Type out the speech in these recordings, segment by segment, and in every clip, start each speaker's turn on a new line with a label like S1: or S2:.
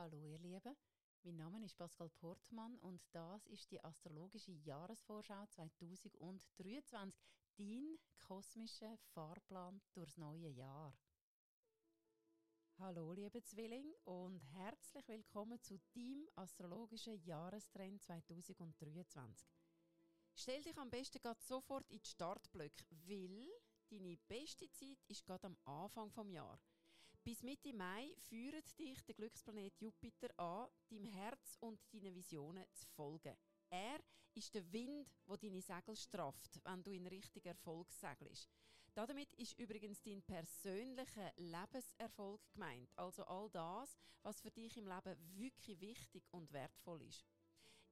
S1: Hallo ihr Lieben, mein Name ist Pascal Portmann und das ist die astrologische Jahresvorschau 2023, dein kosmischer Fahrplan durchs neue Jahr. Hallo liebe Zwilling und herzlich willkommen zu deinem astrologischen Jahrestrend 2023. Stell dich am besten gerade sofort in die Startblöcke, weil deine beste Zeit ist gerade am Anfang des Jahres. Bis Mitte Mai führt dich der Glücksplanet Jupiter an, deinem Herz und deinen Visionen zu folgen. Er ist der Wind, wo deine Segel strafft, wenn du in Richtung Erfolg segelst. Damit ist übrigens dein persönlicher Lebenserfolg gemeint, also all das, was für dich im Leben wirklich wichtig und wertvoll ist.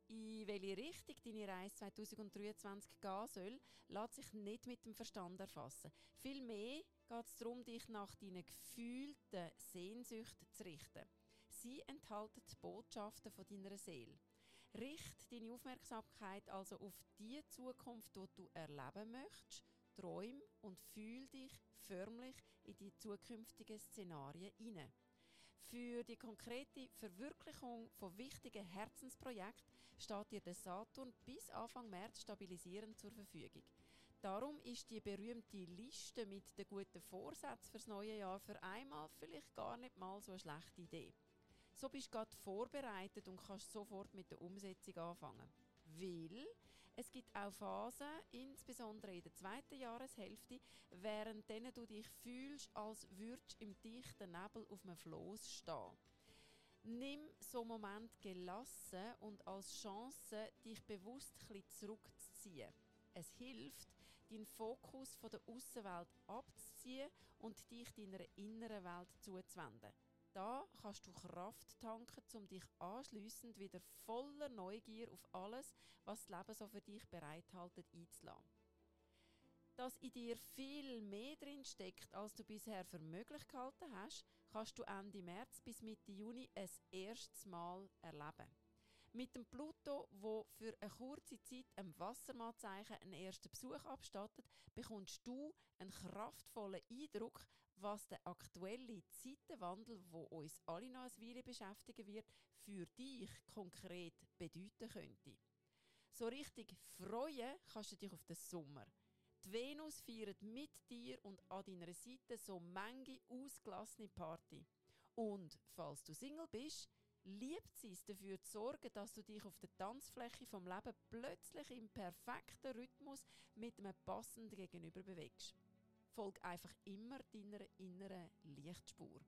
S1: In welche Richtung deine Reise 2023 gehen soll, lässt sich nicht mit dem Verstand erfassen. Vielmehr geht es darum, dich nach deinen gefühlten Sehnsüchten zu richten. Sie enthalten die Botschaften von deiner Seele. Richte deine Aufmerksamkeit also auf die Zukunft, die du erleben möchtest, träum und fühl dich förmlich in die zukünftigen Szenarien hinein. Für die konkrete Verwirklichung von wichtigen Herzensprojekten steht dir der Saturn bis Anfang März stabilisierend zur Verfügung. Darum ist die berühmte Liste mit den guten Vorsätzen fürs neue Jahr für einmal vielleicht gar nicht mal so eine schlechte Idee. So bist du gerade vorbereitet und kannst sofort mit der Umsetzung anfangen weil es gibt auch Phasen, insbesondere in der zweiten Jahreshälfte, während denen du dich fühlst, als würdest du im dichten Nebel auf einem Floß stehen. Nimm so einen Moment gelassen und als Chance, dich bewusst ein zurückzuziehen. Es hilft, deinen Fokus von der Außenwelt abzuziehen und dich deiner inneren Welt zuzuwenden. Da kannst du Kraft tanken, um dich anschliessend wieder voller Neugier auf alles, was das Leben so für dich bereithält, einzulassen. Dass in dir viel mehr drin steckt, als du bisher für möglich gehalten hast, kannst du Ende März bis Mitte Juni ein erstes Mal erleben. Mit dem Pluto, wo für eine kurze Zeit einem Wassermannzeichen einen ersten Besuch abstattet, bekommst du einen kraftvollen Eindruck, was der aktuelle Zeitenwandel, wo uns alle noch ein Weile beschäftigen wird, für dich konkret bedeuten könnte. So richtig freuen kannst du dich auf den Sommer. Die Venus feiert mit dir und an deiner Seite so manche ausgelassene Party. Und falls du Single bist, liebt sie es dafür zu sorgen, dass du dich auf der Tanzfläche vom Leben plötzlich im perfekten Rhythmus mit einem passenden Gegenüber bewegst. Folg einfach immer deiner inneren Lichtspur.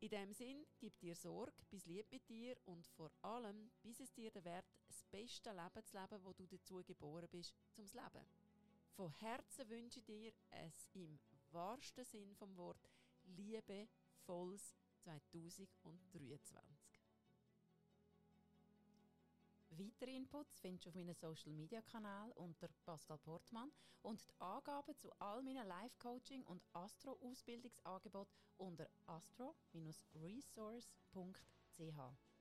S1: In dem Sinn, gib dir Sorge, bis lieb mit dir und vor allem, bis es dir der Wert, das beste Leben zu leben, wo du dazu geboren bist, zum Leben. Von Herzen wünsche ich dir es im wahrsten Sinn vom Wort liebevolles 2023. Weitere Inputs findest du auf meinem Social Media Kanal unter Pascal Portmann und die Angaben zu all meinen Live-Coaching und Astro-Ausbildungsangeboten unter astro-resource.ch.